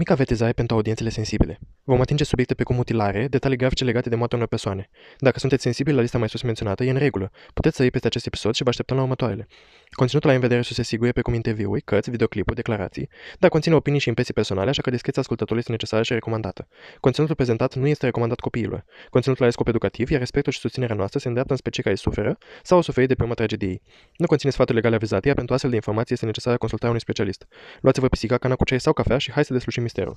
mică avertizare pentru audiențele sensibile. Vom atinge subiecte precum mutilare, detalii grafice legate de moartea unor persoane. Dacă sunteți sensibili la lista mai sus menționată, e în regulă. Puteți să iei peste acest episod și vă așteptăm la următoarele. Conținutul la în vedere sus se sigure precum interviuri, cărți, videoclipuri, declarații, dar conține opinii și impresii personale, așa că discreția ascultătorului este necesară și recomandată. Conținutul prezentat nu este recomandat copiilor. Conținutul are scop educativ, iar respectul și susținerea noastră se îndreaptă în specii care suferă sau au suferit de pe urma tragediei. Nu conține sfaturi legale avizate, iar pentru astfel de informații este necesară consultarea unui specialist. Luați-vă pisica, cana cu ceai sau cafea și hai să deslușim misterul.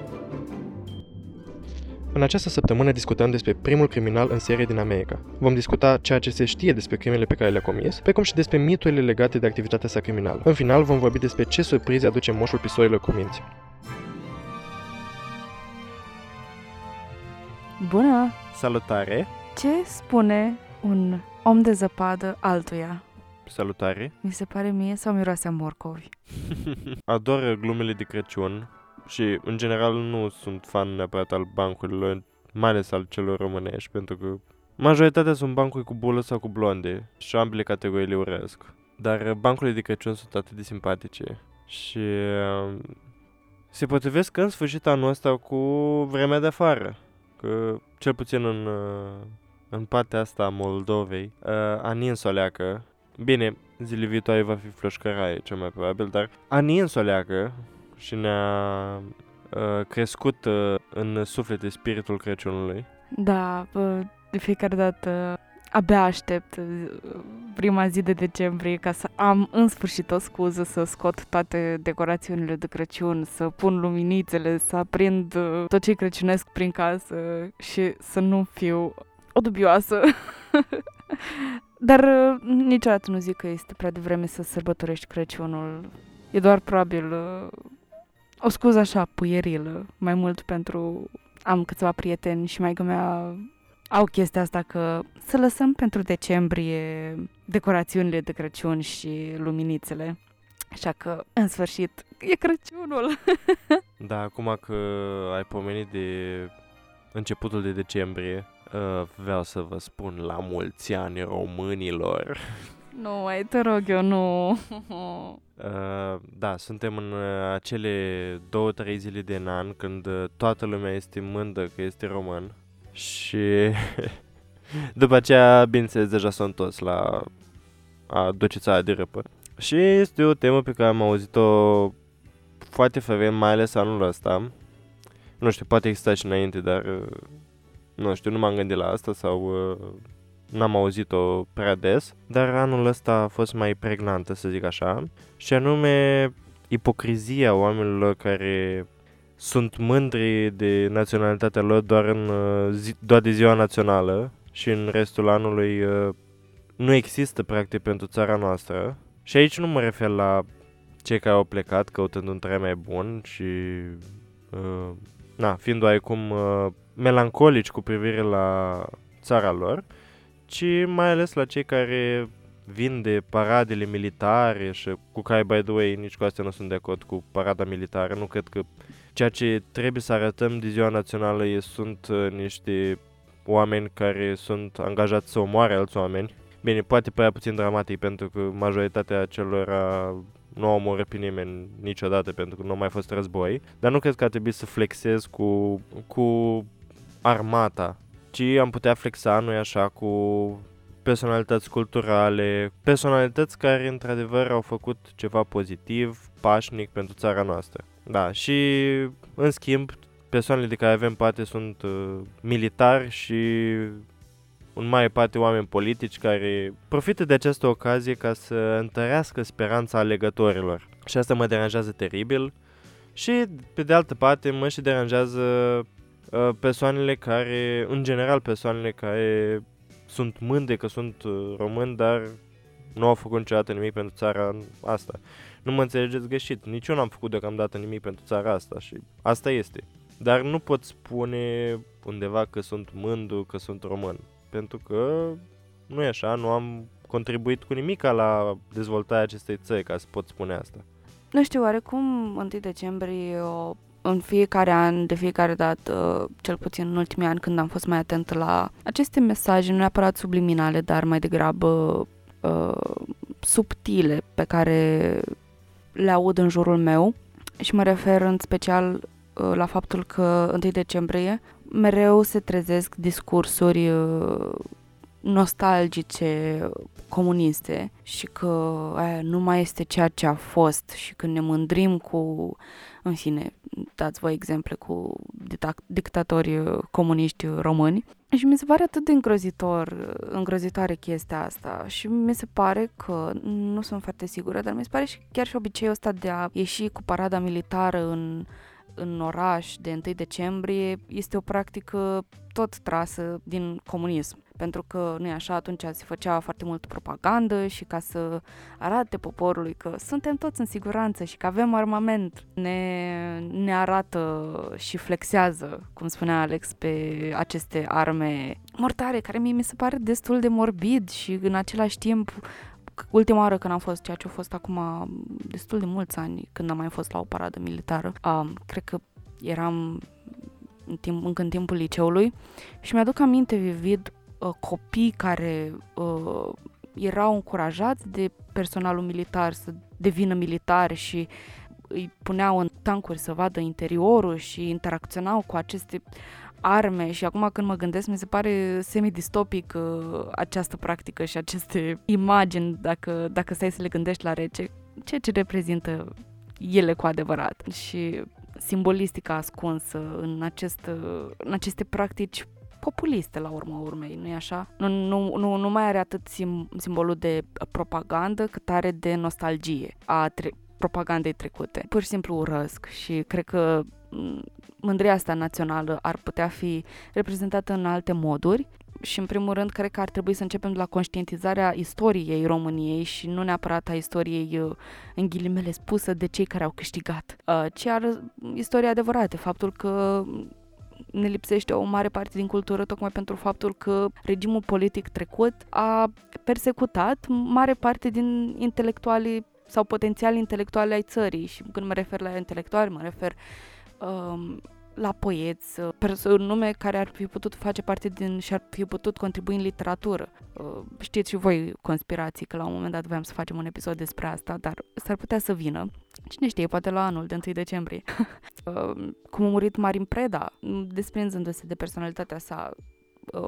În această săptămână discutăm despre primul criminal în serie din America. Vom discuta ceea ce se știe despre crimele pe care le-a comis, precum și despre miturile legate de activitatea sa criminală. În final, vom vorbi despre ce surprize aduce moșul pisorilor cu minți. Bună! Salutare! Ce spune un om de zăpadă altuia? Salutare! Mi se pare mie sau miroase a morcovi? Ador glumele de Crăciun și, în general, nu sunt fan neapărat al bancurilor, mai ales al celor românești, pentru că majoritatea sunt bancuri cu bulă sau cu blonde și ambele categorii le urăsc. Dar bancurile de Crăciun sunt atât de simpatice și uh, se potrivesc în sfârșit anul ăsta cu vremea de afară. Că, cel puțin în, uh, în partea asta a Moldovei, uh, a ninsoleacă, bine, zilele viitoare va fi floșcăraie, cel mai probabil, dar a ninsoleacă și ne-a uh, crescut uh, în suflete spiritul Crăciunului. Da, bă, de fiecare dată abia aștept uh, prima zi de decembrie ca să am în sfârșit o scuză să scot toate decorațiunile de Crăciun, să pun luminițele, să aprind uh, tot ce crăciunesc prin casă și să nu fiu o dubioasă. Dar uh, niciodată nu zic că este prea devreme să sărbătorești Crăciunul. E doar probabil uh, o scuză așa puierilă, mai mult pentru am câțiva prieteni și mai mea au chestia asta că să lăsăm pentru decembrie decorațiunile de Crăciun și luminițele. Așa că, în sfârșit, e Crăciunul. Da, acum că ai pomenit de începutul de decembrie, uh, vreau să vă spun la mulți ani românilor. Nu, mai te rog eu, nu. Uh, da, suntem în uh, acele două, trei zile din an când uh, toată lumea este mândă că este român și după aceea, bineînțeles, deja sunt toți la a duceța de răpă. Și este o temă pe care am auzit-o foarte frecvent, mai ales anul ăsta. Nu știu, poate exista și înainte, dar uh, nu știu, nu m-am gândit la asta sau uh, n-am auzit-o prea des, dar anul ăsta a fost mai pregnantă, să zic așa, și anume ipocrizia oamenilor care sunt mândri de naționalitatea lor doar, în, uh, zi, doar de ziua națională și în restul anului uh, nu există practic pentru țara noastră. Și aici nu mă refer la cei care au plecat căutând un trai mai bun și uh, na, fiind oarecum uh, melancolici cu privire la țara lor, ci mai ales la cei care vin de paradele militare și cu care, by the way, nici cu astea nu sunt de acord cu parada militară. Nu cred că ceea ce trebuie să arătăm de ziua națională e, sunt uh, niște oameni care sunt angajați să omoare alți oameni. Bine, poate părea puțin dramatic pentru că majoritatea celor nu au omorât pe nimeni niciodată pentru că nu a mai fost război, dar nu cred că ar trebui să flexez cu, cu armata, ci am putea flexa, nu așa, cu personalități culturale, personalități care într-adevăr au făcut ceva pozitiv, pașnic pentru țara noastră. Da, și în schimb, persoanele de care avem parte sunt uh, militari și un mai parte oameni politici care profită de această ocazie ca să întărească speranța alegătorilor. Și asta mă deranjează teribil. Și, pe de altă parte, mă și deranjează uh, persoanele care, în general persoanele care sunt mândre că sunt uh, români, dar nu au făcut niciodată nimic pentru țara asta. Nu mă înțelegeți greșit, nici eu n-am făcut deocamdată nimic pentru țara asta și asta este. Dar nu pot spune undeva că sunt mândru, că sunt român, pentru că nu e așa, nu am contribuit cu nimic la dezvoltarea acestei țări, ca să pot spune asta. Nu știu, oarecum 1 decembrie o în fiecare an, de fiecare dată, cel puțin în ultimii ani când am fost mai atent la aceste mesaje, nu neapărat subliminale, dar mai degrabă uh, subtile pe care le aud în jurul meu. Și mă refer în special uh, la faptul că 1 decembrie mereu se trezesc discursuri uh, nostalgice comuniste și că aia nu mai este ceea ce a fost și când ne mândrim cu, în fine, dați voi exemple cu dictatori comuniști români. Și mi se pare atât de îngrozitor, îngrozitoare chestia asta și mi se pare că, nu sunt foarte sigură, dar mi se pare și chiar și obiceiul ăsta de a ieși cu parada militară în în oraș de 1 decembrie este o practică tot trasă din comunism. Pentru că, nu e așa, atunci se făcea foarte mult propagandă și ca să arate poporului că suntem toți în siguranță și că avem armament, ne, ne arată și flexează, cum spunea Alex, pe aceste arme mortare, care mie mi se pare destul de morbid și în același timp ultima oară când am fost, ceea ce a fost acum destul de mulți ani, când am mai fost la o paradă militară, um, cred că eram în timp, încă în timpul liceului și mi-aduc aminte vivid uh, copii care uh, erau încurajați de personalul militar să devină militari și îi puneau în tancuri să vadă interiorul și interacționau cu aceste arme și acum când mă gândesc mi se pare semi-distopic uh, această practică și aceste imagini dacă, dacă stai să le gândești la rece, ceea ce reprezintă ele cu adevărat și simbolistica ascunsă în, acest, în aceste practici populiste la urma urmei, nu-i așa? Nu, nu, nu, nu mai are atât sim, simbolul de propagandă cât are de nostalgie a tre- propagandei trecute. Pur și simplu urăsc și cred că mândria asta națională ar putea fi reprezentată în alte moduri și în primul rând cred că ar trebui să începem de la conștientizarea istoriei României și nu neapărat a istoriei uh, în ghilimele spusă de cei care au câștigat, uh, ci ar istoria adevărată, faptul că ne lipsește o mare parte din cultură tocmai pentru faptul că regimul politic trecut a persecutat mare parte din intelectualii sau potențial intelectuali ai țării. Și când mă refer la intelectuali mă refer um, la poeți, uh, nume care ar fi putut face parte din și ar fi putut contribui în literatură. Uh, știți și voi conspirații, că la un moment dat voiam să facem un episod despre asta, dar s-ar putea să vină. Cine știe, poate la anul de 1 decembrie. Uh, cum a murit Marin Preda, desprinzându-se de personalitatea sa,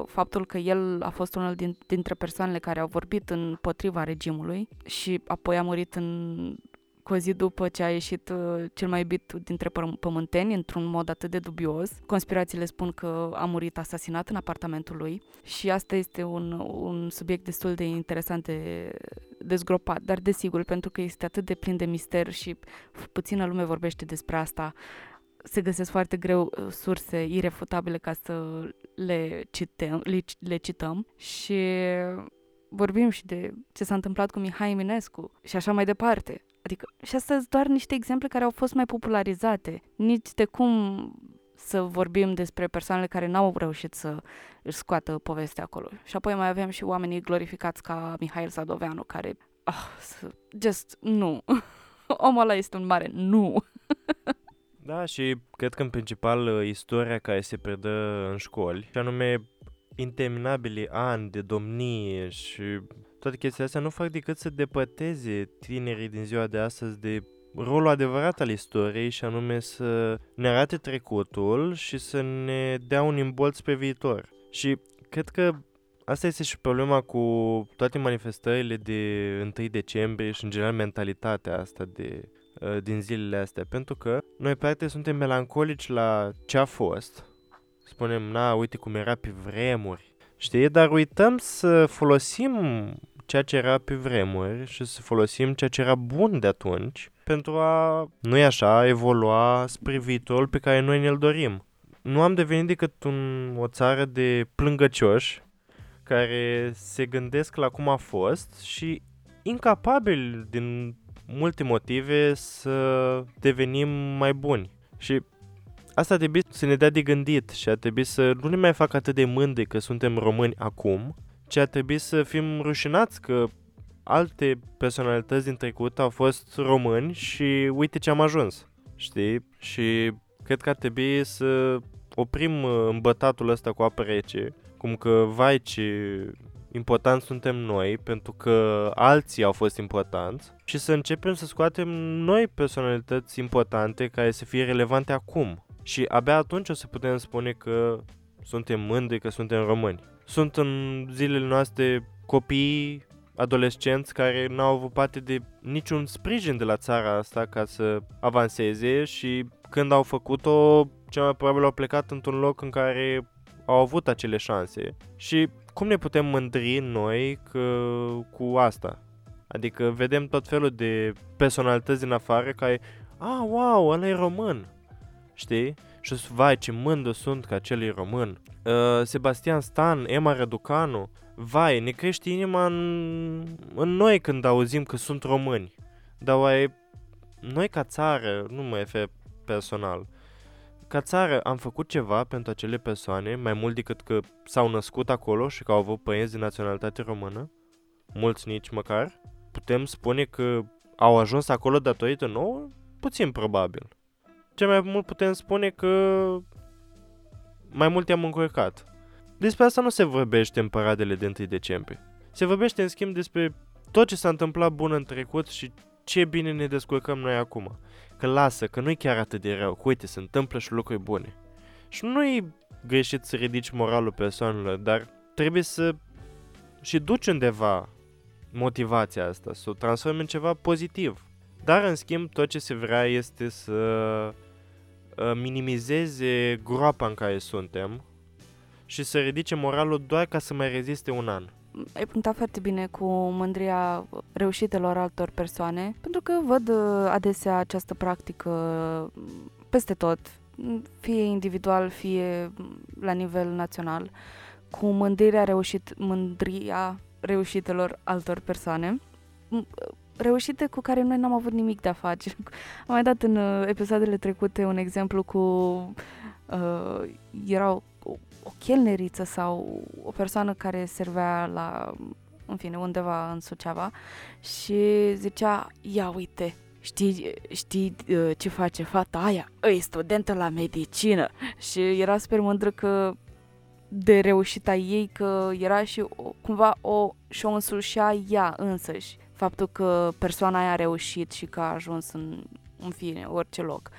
faptul că el a fost unul din, dintre persoanele care au vorbit împotriva regimului și apoi a murit în cu o zi după ce a ieșit uh, cel mai iubit dintre pământeni, într-un mod atât de dubios. Conspirațiile spun că a murit asasinat în apartamentul lui și asta este un, un subiect destul de interesant de dezgropat, dar desigur, pentru că este atât de plin de mister și puțină lume vorbește despre asta, se găsesc foarte greu uh, surse irefutabile ca să le, cităm, le, le cităm și vorbim și de ce s-a întâmplat cu Mihai Eminescu și așa mai departe. Adică, și astea sunt doar niște exemple care au fost mai popularizate. Nici de cum să vorbim despre persoanele care n-au reușit să își scoată povestea acolo. Și apoi mai avem și oamenii glorificați ca Mihail Sadoveanu, care, ah, just, nu. Omul ăla este un mare nu. da, și cred că în principal uh, istoria care se predă în școli, și anume interminabili ani de domnie și toate chestiile astea nu fac decât să depăteze tinerii din ziua de astăzi de rolul adevărat al istoriei și anume să ne arate trecutul și să ne dea un imbolt spre viitor. Și cred că asta este și problema cu toate manifestările de 1 decembrie și în general mentalitatea asta de, uh, din zilele astea, pentru că noi parte suntem melancolici la ce a fost, spunem, na, uite cum era pe vremuri, știi, dar uităm să folosim ceea ce era pe vremuri și să folosim ceea ce era bun de atunci pentru a, nu e așa, evolua spre viitorul pe care noi ne-l dorim. Nu am devenit decât un, o țară de plângăcioși care se gândesc la cum a fost și incapabili din multe motive să devenim mai buni. Și asta trebuie să ne dea de gândit și ar trebui să nu ne mai facă atât de mândri că suntem români acum, ci ar trebui să fim rușinați că alte personalități din trecut au fost români și uite ce am ajuns, știi? Și cred că ar trebui să oprim uh, îmbătatul ăsta cu apă rece, cum că, vai ce importanți suntem noi, pentru că alții au fost importanți și să începem să scoatem noi personalități importante care să fie relevante acum. Și abia atunci o să putem spune că suntem mândri că suntem români. Sunt în zilele noastre copii, adolescenți care n-au avut parte de niciun sprijin de la țara asta ca să avanseze și când au făcut-o, cel mai probabil au plecat într-un loc în care au avut acele șanse. Și cum ne putem mândri noi că, cu asta? Adică vedem tot felul de personalități din afară care, ah, wow, ăla e român, știi? Și vai, ce mândru sunt că acel e român. Uh, Sebastian Stan, Emma Răducanu, vai, ne crește inima în, în noi când auzim că sunt români. Dar oare noi ca țară, nu mă refer personal, ca țară am făcut ceva pentru acele persoane, mai mult decât că s-au născut acolo și că au avut părinți de naționalitate română? Mulți nici măcar? Putem spune că au ajuns acolo datorită nouă? Puțin probabil. Ce mai mult putem spune că mai mult i-am încurcat. Despre asta nu se vorbește în paradele de 1 decembrie. Se vorbește în schimb despre tot ce s-a întâmplat bun în trecut și ce bine ne descurcăm noi acum. Că lasă, că nu-i chiar atât de rău, că uite, se întâmplă și lucruri bune. Și nu-i greșit să ridici moralul persoanelor, dar trebuie să și duci undeva motivația asta, să o transformi în ceva pozitiv. Dar, în schimb, tot ce se vrea este să uh, minimizeze groapa în care suntem și să ridice moralul doar ca să mai reziste un an. Ai punctat foarte bine cu mândria reușitelor altor persoane, pentru că văd uh, adesea această practică peste tot, fie individual, fie la nivel național, cu mândrirea, reușit, mândria reușitelor altor persoane reușite cu care noi n-am avut nimic de a face. Am mai dat în uh, episoadele trecute un exemplu cu uh, erau o chelneriță sau o persoană care servea la, în fine, undeva în Suceava și zicea, ia uite, știi, știi uh, ce face fata aia? E studentă la medicină și era super mândră că de reușita ei că era și o, cumva o și-o însușea ea însăși faptul că persoana aia a reușit și că a ajuns în, în fine, orice loc.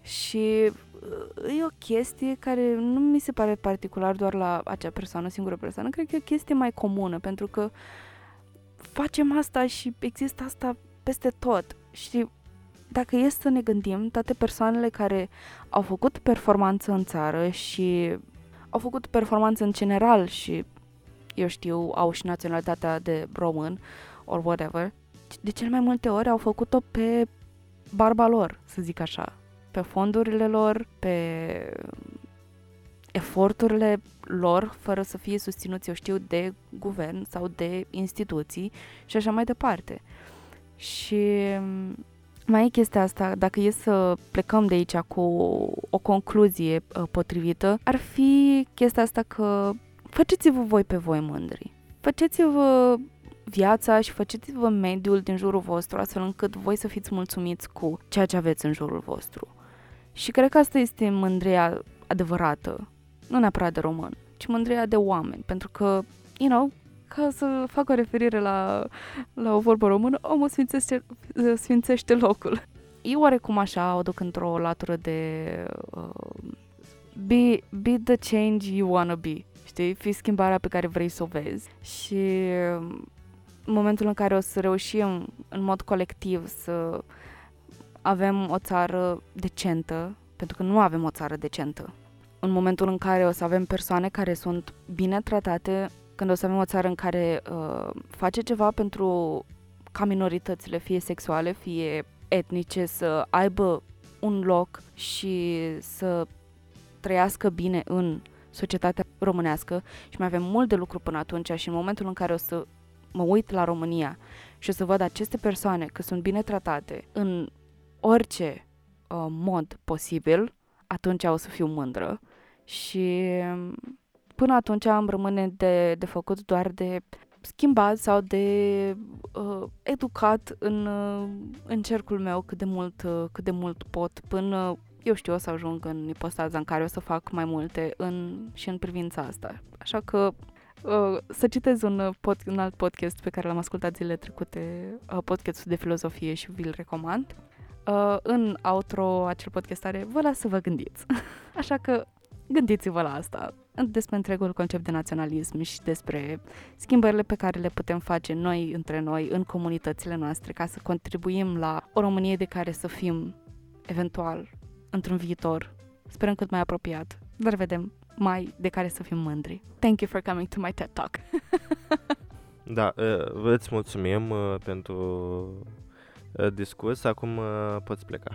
Și e o chestie care nu mi se pare particular doar la acea persoană, singură persoană, cred că e o chestie mai comună, pentru că facem asta și există asta peste tot. Și dacă e să ne gândim, toate persoanele care au făcut performanță în țară și au făcut performanță în general și, eu știu, au și naționalitatea de român or whatever, de cel mai multe ori au făcut-o pe barba lor, să zic așa pe fondurile lor, pe eforturile lor, fără să fie susținuți, eu știu, de guvern sau de instituții și așa mai departe. Și mai e chestia asta, dacă e să plecăm de aici cu o concluzie uh, potrivită, ar fi chestia asta că faceți-vă voi pe voi mândri. Faceți-vă viața și faceți-vă mediul din jurul vostru astfel încât voi să fiți mulțumiți cu ceea ce aveți în jurul vostru. Și cred că asta este mândria adevărată, nu neapărat de român, ci mândria de oameni, pentru că, you know, ca să fac o referire la, la o vorbă română, omul sfințește, sfințește locul. Eu oarecum așa o duc într-o latură de uh, be, be the change you wanna be, știi? Fii schimbarea pe care vrei să o vezi. Și în momentul în care o să reușim în mod colectiv să avem o țară decentă, pentru că nu avem o țară decentă. În momentul în care o să avem persoane care sunt bine tratate, când o să avem o țară în care uh, face ceva pentru ca minoritățile, fie sexuale, fie etnice, să aibă un loc și să trăiască bine în societatea românească și mai avem mult de lucru până atunci și în momentul în care o să mă uit la România și o să văd aceste persoane că sunt bine tratate în orice uh, mod posibil, atunci o să fiu mândră și um, până atunci am rămâne de, de făcut doar de schimbat sau de uh, educat în, uh, în cercul meu cât de mult, uh, cât de mult pot până eu știu, o să ajung în ipostaza în care o să fac mai multe în, și în privința asta. Așa că uh, să citez un, uh, pod, un alt podcast pe care l-am ascultat zilele trecute, uh, podcastul de filozofie și vi-l recomand. Uh, în outro acel podcast are, vă las să vă gândiți. Așa că gândiți-vă la asta, despre întregul concept de naționalism și despre schimbările pe care le putem face noi între noi în comunitățile noastre ca să contribuim la o Românie de care să fim eventual într-un viitor, sperăm cât mai apropiat, dar vedem mai de care să fim mândri. Thank you for coming to my TED Talk. da, uh, îți mulțumim uh, pentru uh, discurs, acum uh, poți pleca.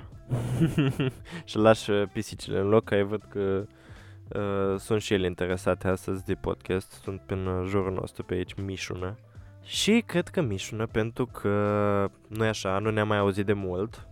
și lași uh, pisicile în loc, ai văd că uh, sunt și ele interesate astăzi de podcast, sunt pe jurul nostru pe aici, Mișună. Și cred că Mișună, pentru că noi așa, nu ne-am mai auzit de mult,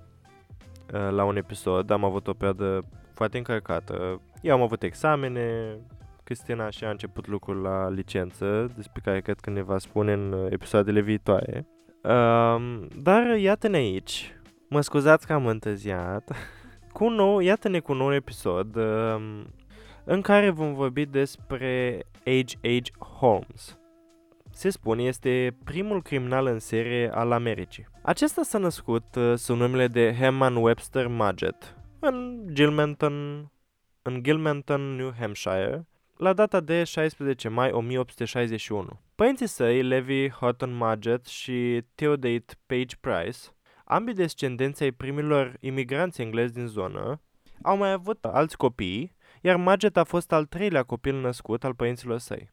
Uh, la un episod, am avut o perioadă foarte încărcată. Eu am avut examene, Cristina și a început lucrul la licență, despre care cred că ne va spune în episoadele viitoare. Um, dar iată-ne aici, mă scuzați că am întârziat, cu nou, iată-ne cu un nou episod um, în care vom vorbi despre H.H. Holmes se spune, este primul criminal în serie al Americii. Acesta s-a născut uh, sub numele de Herman Webster Mudgett în Gilmanton, în Gilmanton, New Hampshire, la data de 16 mai 1861. Părinții săi, Levi Houghton Mudgett și Theodate Page Price, ambii descendenți ai primilor imigranți englezi din zonă, au mai avut alți copii, iar Mudgett a fost al treilea copil născut al părinților săi.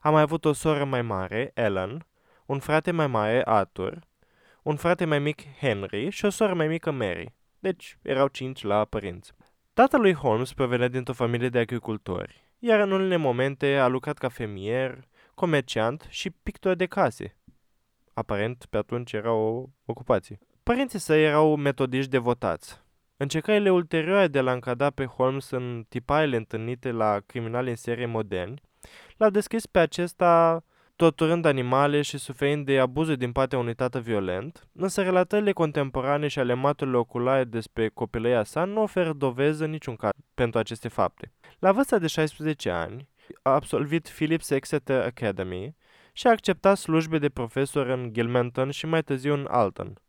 A mai avut o soră mai mare, Ellen, un frate mai mare, Arthur, un frate mai mic, Henry, și o soră mai mică, Mary. Deci erau cinci la părinți. Tatălui Holmes provenea dintr-o familie de agricultori, iar în unele momente a lucrat ca femier, comerciant și pictor de case. Aparent, pe atunci era o ocupație. Părinții săi erau metodiști devotați. Încercările ulterioare de a încada pe Holmes în tipaile întâlnite la criminali în serie moderni L-au deschis pe acesta torturând animale și suferind de abuzuri din partea unui tată violent, însă relatările contemporane și ale maturilor oculare despre copilăria sa nu oferă dovezi în niciun caz pentru aceste fapte. La vârsta de 16 ani, a absolvit Phillips Exeter Academy și a acceptat slujbe de profesor în Gilmanton și mai târziu în Alton,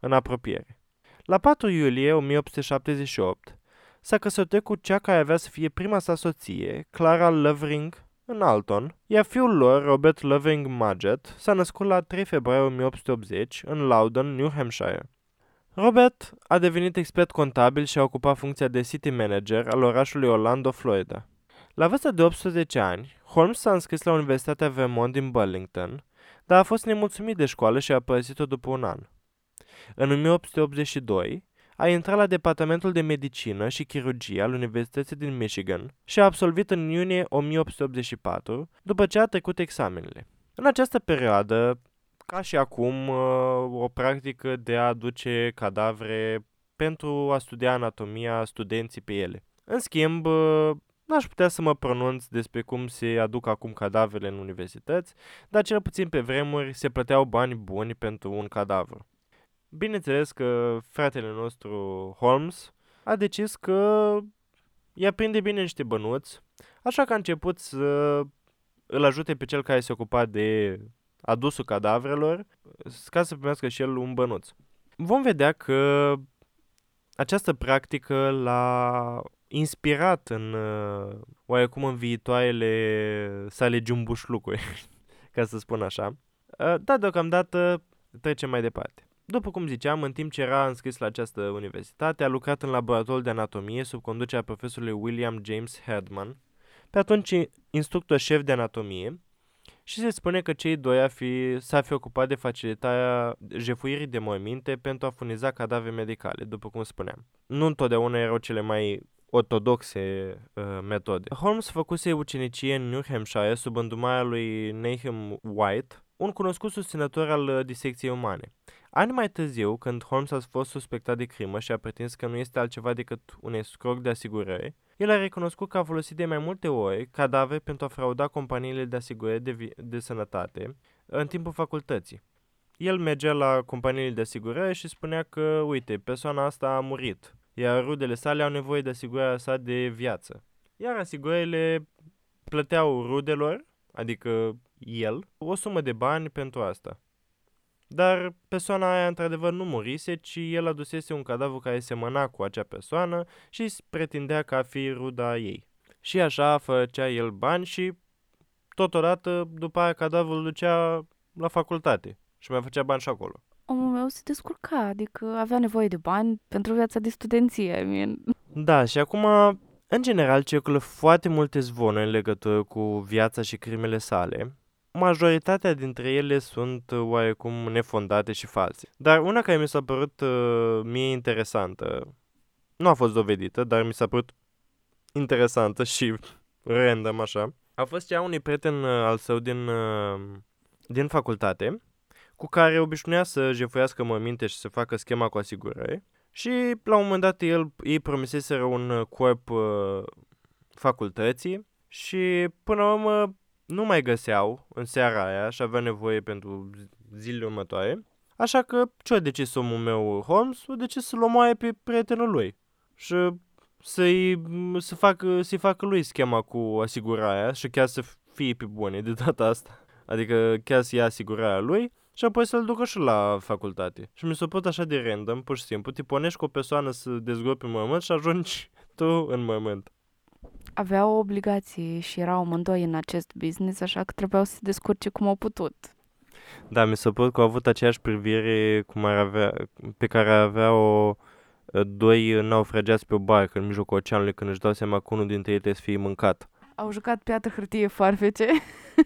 în apropiere. La 4 iulie 1878, s-a căsătorit cu cea care avea să fie prima sa soție, Clara Lovering în Alton, iar fiul lor, Robert Loving Mudgett, s-a născut la 3 februarie 1880 în Loudon, New Hampshire. Robert a devenit expert contabil și a ocupat funcția de city manager al orașului Orlando, Florida. La vârsta de 18 ani, Holmes s-a înscris la Universitatea Vermont din Burlington, dar a fost nemulțumit de școală și a părăsit-o după un an. În 1882, a intrat la Departamentul de Medicină și Chirurgie al Universității din Michigan și a absolvit în iunie 1884, după ce a trecut examenele. În această perioadă, ca și acum, uh, o practică de a aduce cadavre pentru a studia anatomia studenții pe ele. În schimb, uh, n-aș putea să mă pronunț despre cum se aduc acum cadavrele în universități, dar cel puțin pe vremuri se plăteau bani buni pentru un cadavru. Bineînțeles că fratele nostru Holmes a decis că i-a prinde bine niște bănuți, așa că a început să îl ajute pe cel care se ocupa de adusul cadavrelor ca să primească și el un bănuț. Vom vedea că această practică l-a inspirat în uh, oarecum în viitoarele sale jumbușlucuri, ca să spun așa. Uh, dar deocamdată trecem mai departe. După cum ziceam, în timp ce era înscris la această universitate, a lucrat în laboratorul de anatomie sub conducerea profesorului William James Herdman, pe atunci instructor șef de anatomie, și se spune că cei doi ar fi, s-ar fi ocupat de facilitarea jefuirii de morminte pentru a furniza cadavre medicale, după cum spuneam. Nu întotdeauna erau cele mai ortodoxe uh, metode. Holmes făcuse ucenicie în New Hampshire sub îndumarea lui Nahum White, un cunoscut susținător al uh, disecției umane. Ani mai târziu, când Holmes a fost suspectat de crimă și a pretins că nu este altceva decât un escroc de asigurări, el a recunoscut că a folosit de mai multe ori cadavre pentru a frauda companiile de asigurări de, vi- de sănătate în timpul facultății. El mergea la companiile de asigurări și spunea că, uite, persoana asta a murit, iar rudele sale au nevoie de asigurarea sa de viață. Iar asigurările plăteau rudelor, adică el, o sumă de bani pentru asta. Dar persoana aia într-adevăr nu murise, ci el adusese un cadavru care semăna cu acea persoană și îți pretindea că a fi ruda ei. Și așa făcea el bani și totodată după aia cadavrul îl ducea la facultate și mai făcea bani și acolo. Omul meu se descurca, adică avea nevoie de bani pentru viața de studenție. I mean. Da, și acum, în general, circulă foarte multe zvonuri în legătură cu viața și crimele sale. Majoritatea dintre ele sunt uh, oarecum nefondate și false. Dar una care mi s-a părut uh, mie interesantă, nu a fost dovedită, dar mi s-a părut interesantă și random așa, a fost cea unui prieten uh, al său din, uh, din facultate, cu care obișnuia să jefuiască măminte și să facă schema cu asigurări. Și la un moment dat el îi promiseseră un uh, corp uh, facultății și până la urmă nu mai găseau în seara aia și avea nevoie pentru zilele următoare. Așa că ce a decis omul meu Holmes? A decis să-l omoaie pe prietenul lui și să-i, să facă, să-i facă lui schema cu asigurarea și chiar să fie pe bune de data asta. Adică chiar să ia asigurarea lui și apoi să-l ducă și la facultate. Și mi s-a părut așa de random, pur și simplu. Te punești cu o persoană să dezgropi în mormânt și ajungi tu în mormânt. Avea o obligație și erau amândoi în acest business, așa că trebuiau să se descurce cum au putut. Da, mi s-a părut că au avut aceeași privire cum ar avea, pe care avea o doi naufragiați pe o barcă în mijlocul oceanului când își dau seama că unul dintre ei trebuie să fie mâncat. Au jucat piată hârtie farfece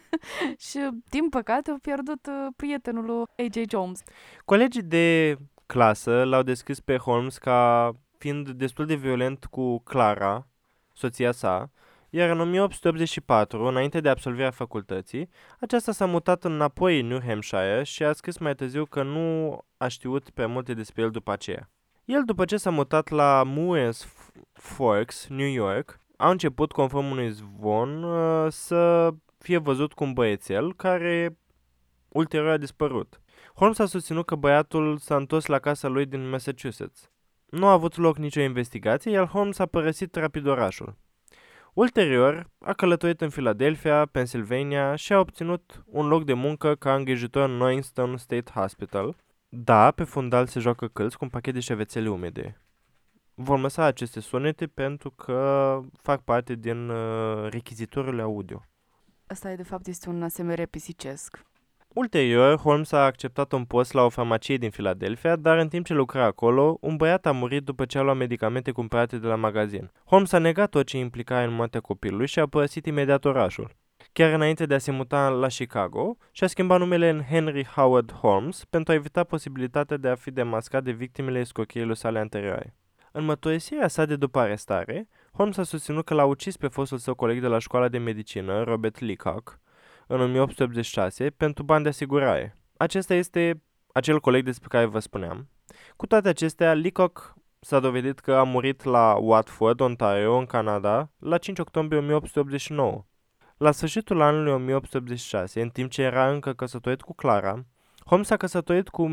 și, din păcate, au pierdut uh, prietenul lui AJ Jones. Colegii de clasă l-au descris pe Holmes ca fiind destul de violent cu Clara, soția sa, iar în 1884, înainte de absolvirea facultății, aceasta s-a mutat înapoi în New Hampshire și a scris mai târziu că nu a știut prea multe despre el după aceea. El, după ce s-a mutat la Moores Forks, New York, a început, conform unui zvon, uh, să fie văzut cu un băiețel care ulterior a dispărut. Holmes a susținut că băiatul s-a întors la casa lui din Massachusetts. Nu a avut loc nicio investigație, iar Holmes a părăsit rapid orașul. Ulterior, a călătorit în Philadelphia, Pennsylvania și a obținut un loc de muncă ca îngrijitor în Noinstone State Hospital. Da, pe fundal se joacă câlți cu un pachet de șervețele umede. Vom lăsa aceste sunete pentru că fac parte din uh, rechizitorile audio. Asta, e, de fapt, este un ASMR pisicesc. Ulterior, Holmes a acceptat un post la o farmacie din Philadelphia, dar în timp ce lucra acolo, un băiat a murit după ce a luat medicamente cumpărate de la magazin. Holmes a negat tot ce implica în moartea copilului și a părăsit imediat orașul. Chiar înainte de a se muta la Chicago, și-a schimbat numele în Henry Howard Holmes pentru a evita posibilitatea de a fi demascat de victimele escrochierilor sale anterioare. În măturisirea sa de după arestare, Holmes a susținut că l-a ucis pe fostul său coleg de la școala de medicină, Robert Leacock, în 1886 pentru bani de asigurare. Acesta este acel coleg despre care vă spuneam. Cu toate acestea, Leacock s-a dovedit că a murit la Watford, Ontario, în Canada, la 5 octombrie 1889. La sfârșitul anului 1886, în timp ce era încă căsătorit cu Clara, Holmes s-a căsătorit cu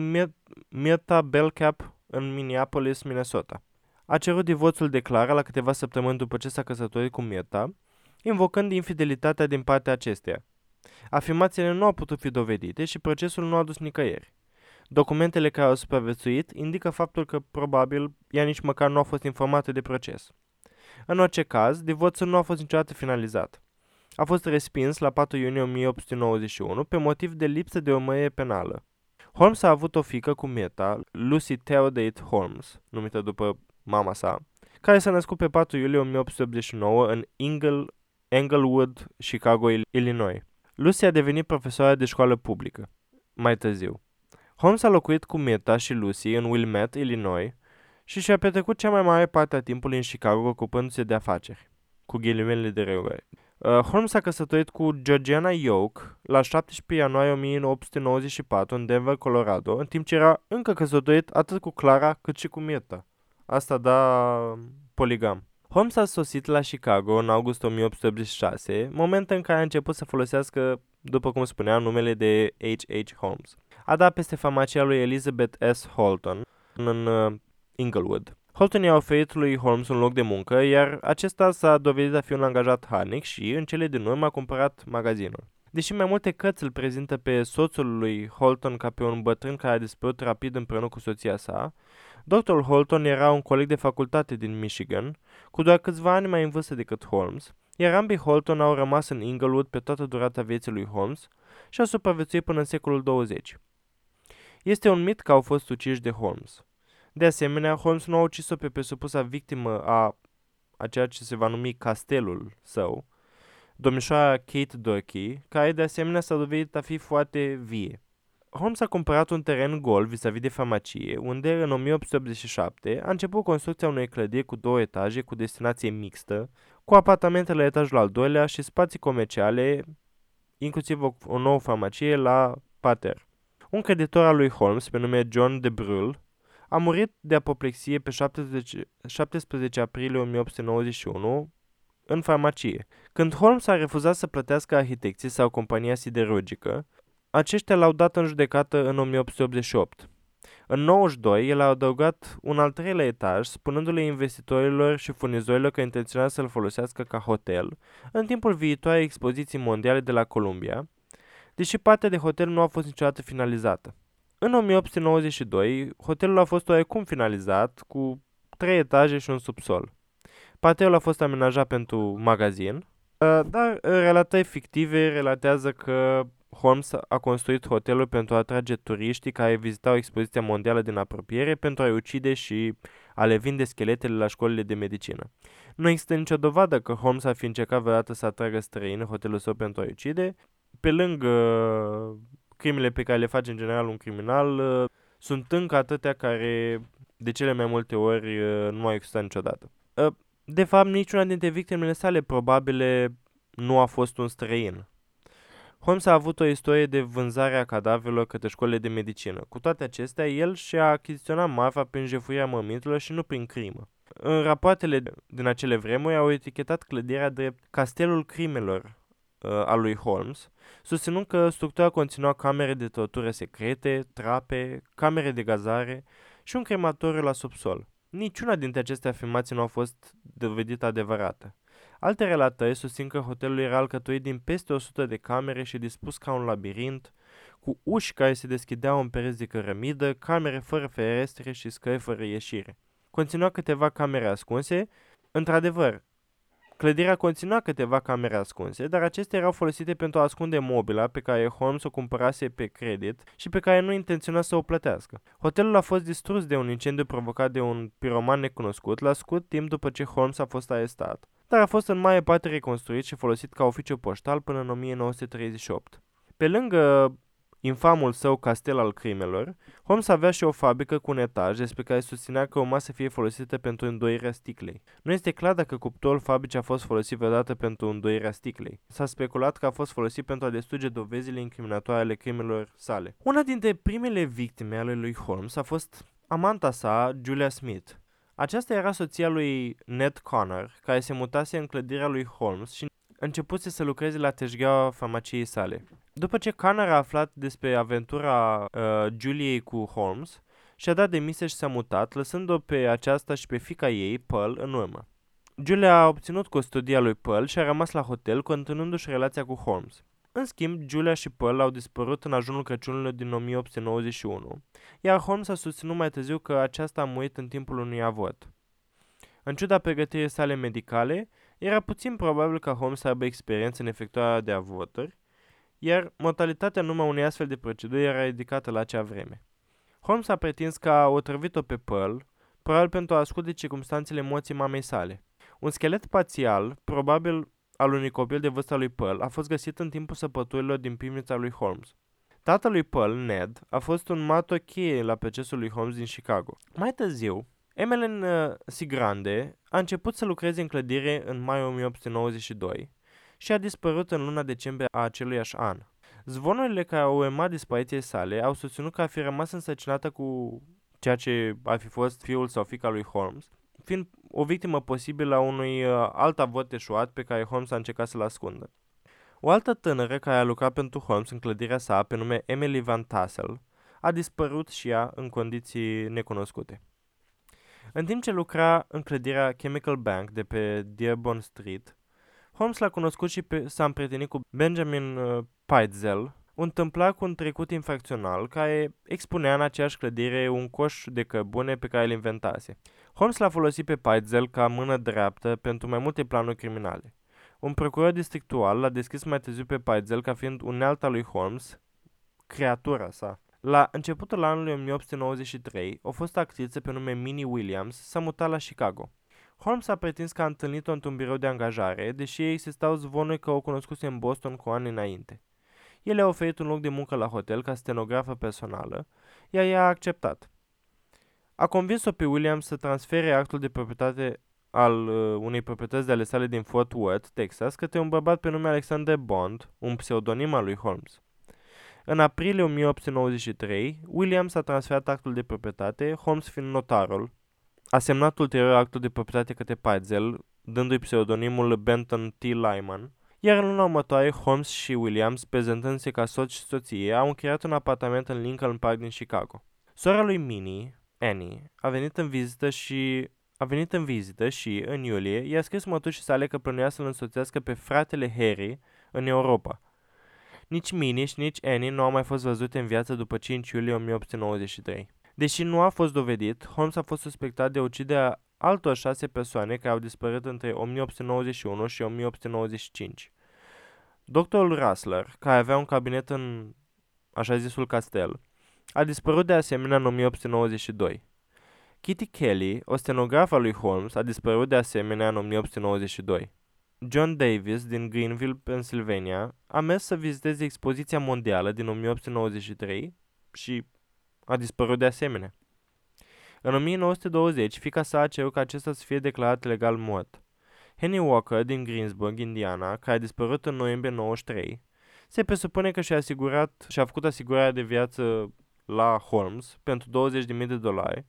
Mirta Bellcap în Minneapolis, Minnesota. A cerut divorțul de Clara la câteva săptămâni după ce s-a căsătorit cu Mirta, invocând infidelitatea din partea acesteia. Afirmațiile nu au putut fi dovedite și procesul nu a dus nicăieri. Documentele care au supraviețuit indică faptul că, probabil, ea nici măcar nu a fost informată de proces. În orice caz, divorțul nu a fost niciodată finalizat. A fost respins la 4 iunie 1891 pe motiv de lipsă de urmărire penală. Holmes a avut o fică cu Meta, Lucy Theodate Holmes, numită după mama sa, care s-a născut pe 4 iulie 1889 în Ingle, Englewood, Chicago, Illinois. Lucy a devenit profesoară de școală publică. Mai târziu. Holmes a locuit cu Meta și Lucy în Wilmette, Illinois, și și-a petrecut cea mai mare parte a timpului în Chicago ocupându-se de afaceri, cu ghilimele de reure. Uh, Holmes s-a căsătorit cu Georgiana Yoke la 17 ianuarie 1894 în Denver, Colorado, în timp ce era încă căsătorit atât cu Clara cât și cu Mirta. Asta da poligam. Holmes a sosit la Chicago în august 1886, moment în care a început să folosească, după cum spuneam, numele de H.H. Holmes. A dat peste farmacia lui Elizabeth S. Holton în uh, Inglewood. Holton i-a oferit lui Holmes un loc de muncă, iar acesta s-a dovedit a fi un angajat harnic și, în cele din urmă, a cumpărat magazinul. Deși mai multe cărți îl prezintă pe soțul lui Holton ca pe un bătrân care a dispărut rapid împreună cu soția sa, Dr. Holton era un coleg de facultate din Michigan, cu doar câțiva ani mai în vârstă decât Holmes, iar ambii Holton au rămas în Inglewood pe toată durata vieții lui Holmes și au supraviețuit până în secolul 20. Este un mit că au fost uciși de Holmes. De asemenea, Holmes nu a ucis-o pe presupusa victimă a, a ceea ce se va numi castelul său, domnișoara Kate Durkee, care de asemenea s-a dovedit a fi foarte vie. Holmes a cumpărat un teren gol vis-a-vis de farmacie, unde în 1887 a început construcția unei clădiri cu două etaje cu destinație mixtă, cu apartamente la etajul al doilea și spații comerciale, inclusiv o, o nouă farmacie la pater. Un creditor al lui Holmes, pe nume John de Brul, a murit de apoplexie pe 17, 17 aprilie 1891 în farmacie. Când Holmes a refuzat să plătească arhitecții sau compania siderurgică, aceștia l-au dat în judecată în 1888. În 92, el a adăugat un al treilea etaj, spunându-le investitorilor și furnizorilor că intenționa să-l folosească ca hotel, în timpul viitoarei expoziții mondiale de la Columbia, deși partea de hotel nu a fost niciodată finalizată. În 1892, hotelul a fost oarecum finalizat, cu trei etaje și un subsol. Parterul a fost amenajat pentru magazin, uh, dar relatări fictive relatează că Holmes a construit hotelul pentru a atrage turiștii care vizitau expoziția mondială din apropiere pentru a-i ucide și a le vinde scheletele la școlile de medicină. Nu există nicio dovadă că Holmes ar fi încercat vreodată să atragă străini în hotelul său pentru a-i ucide. Pe lângă crimele pe care le face în general un criminal, uh, sunt încă atâtea care de cele mai multe ori uh, nu au existat niciodată. Uh, de fapt, niciuna dintre victimele sale probabile nu a fost un străin. Holmes a avut o istorie de vânzare a cadavrelor către școlile de medicină. Cu toate acestea, el și-a achiziționat marfa prin jefuirea mămintelor și nu prin crimă. În rapoartele din acele vremuri au etichetat clădirea drept Castelul Crimelor uh, al lui Holmes, susținând că structura conținua camere de tortură secrete, trape, camere de gazare și un crematoriu la subsol. Niciuna dintre aceste afirmații nu a fost dovedită adevărată. Alte relatări susțin că hotelul era alcătuit din peste 100 de camere și dispus ca un labirint, cu uși care se deschideau în pereți de cărămidă, camere fără ferestre și scări fără ieșire. Conținua câteva camere ascunse. Într-adevăr, Clădirea conținea câteva camere ascunse, dar acestea erau folosite pentru a ascunde mobila pe care Holmes o cumpărase pe credit și pe care nu intenționa să o plătească. Hotelul a fost distrus de un incendiu provocat de un piroman necunoscut la scurt timp după ce Holmes a fost arestat, dar a fost în mare parte reconstruit și folosit ca oficiu poștal până în 1938. Pe lângă infamul său castel al crimelor, Holmes avea și o fabrică cu un etaj despre care susținea că urma să fie folosită pentru îndoirea sticlei. Nu este clar dacă cuptorul fabricii a fost folosit vreodată pentru îndoirea sticlei. S-a speculat că a fost folosit pentru a distruge dovezile incriminatoare ale crimelor sale. Una dintre primele victime ale lui Holmes a fost amanta sa, Julia Smith. Aceasta era soția lui Ned Connor, care se mutase în clădirea lui Holmes și începuse să lucreze la teșgheaua farmaciei sale. După ce Connor a aflat despre aventura uh, Juliei cu Holmes, și-a dat demisia și s-a mutat, lăsând-o pe aceasta și pe fica ei, Pearl, în urmă. Julia a obținut custodia lui Pearl și a rămas la hotel, continuându-și relația cu Holmes. În schimb, Julia și Pearl au dispărut în ajunul Crăciunului din 1891, iar Holmes a susținut mai târziu că aceasta a murit în timpul unui avort. În ciuda pregătirii sale medicale, era puțin probabil ca Holmes să aibă experiență în efectuarea de avorturi, iar mortalitatea numai unei astfel de proceduri era ridicată la acea vreme. Holmes a pretins că a otrăvit-o pe Pearl, probabil pentru a ascunde circumstanțele moții mamei sale. Un schelet parțial, probabil al unui copil de vârsta lui Pearl, a fost găsit în timpul săpăturilor din pivnița lui Holmes. Tatălui Pearl, Ned, a fost un martor cheie la procesul lui Holmes din Chicago. Mai târziu, Emmeline uh, Sigrande a început să lucreze în clădire în mai 1892 și a dispărut în luna decembrie a aceluiași an. Zvonurile care au urmat dispariției sale au susținut că a fi rămas însăcinată cu ceea ce ar fi fost fiul sau fica lui Holmes, fiind o victimă posibilă a unui uh, alt avot eșuat pe care Holmes a încercat să-l ascundă. O altă tânără care a lucrat pentru Holmes în clădirea sa, pe nume Emily Van Tassel, a dispărut și ea în condiții necunoscute. În timp ce lucra în clădirea Chemical Bank de pe Dearborn Street, Holmes l-a cunoscut și pe, s-a împrietenit cu Benjamin uh, Peitzel, un tâmplar cu un trecut infracțional care expunea în aceeași clădire un coș de cărbune pe care îl inventase. Holmes l-a folosit pe Peitzel ca mână dreaptă pentru mai multe planuri criminale. Un procuror districtual l-a deschis mai târziu pe Peitzel ca fiind unealta lui Holmes, creatura sa. La începutul anului 1893, o fost actriță pe nume Minnie Williams s-a mutat la Chicago. Holmes a pretins că a întâlnit-o într-un birou de angajare, deși ei se stau zvonuri că o cunoscuse în Boston cu ani înainte. El a oferit un loc de muncă la hotel ca stenografă personală, iar ea a acceptat. A convins-o pe William să transfere actul de proprietate al uh, unei proprietăți de ale sale din Fort Worth, Texas, către un bărbat pe nume Alexander Bond, un pseudonim al lui Holmes. În aprilie 1893, Williams a transferat actul de proprietate, Holmes fiind notarul. A semnat ulterior actul de proprietate către Peitzel, dându-i pseudonimul Benton T. Lyman, iar în luna următoare, Holmes și Williams, prezentându-se ca soț și soție, au încheiat un apartament în Lincoln Park din Chicago. Sora lui Minnie, Annie, a venit în vizită și a venit în vizită și, în iulie, i-a scris mătușii sale că plănuia să-l însoțească pe fratele Harry în Europa. Nici Minnie și nici Annie nu au mai fost văzute în viață după 5 iulie 1893. Deși nu a fost dovedit, Holmes a fost suspectat de uciderea altor șase persoane care au dispărut între 1891 și 1895. Doctorul Russler, care avea un cabinet în așa zisul castel, a dispărut de asemenea în 1892. Kitty Kelly, o stenografă a lui Holmes, a dispărut de asemenea în 1892. John Davis din Greenville, Pennsylvania, a mers să viziteze expoziția mondială din 1893 și a dispărut de asemenea. În 1920, fica sa a cerut ca acesta să fie declarat legal mort. Henry Walker din Greensburg, Indiana, care a dispărut în noiembrie 93, se presupune că și-a, asigurat, și-a făcut asigurarea de viață la Holmes pentru 20.000 de dolari